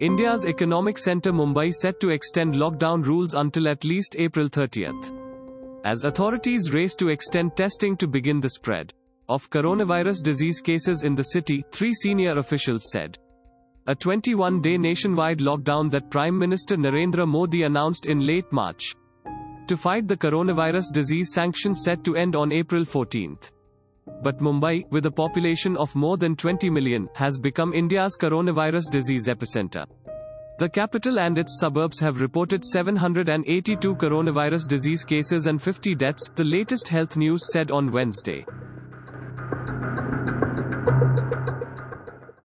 India's economic centre Mumbai set to extend lockdown rules until at least April 30th. As authorities race to extend testing to begin the spread of coronavirus disease cases in the city, three senior officials said. A 21 day nationwide lockdown that Prime Minister Narendra Modi announced in late March. To fight the coronavirus disease, sanctions set to end on April 14th. But Mumbai, with a population of more than 20 million, has become India's coronavirus disease epicenter. The capital and its suburbs have reported 782 coronavirus disease cases and 50 deaths, the latest health news said on Wednesday.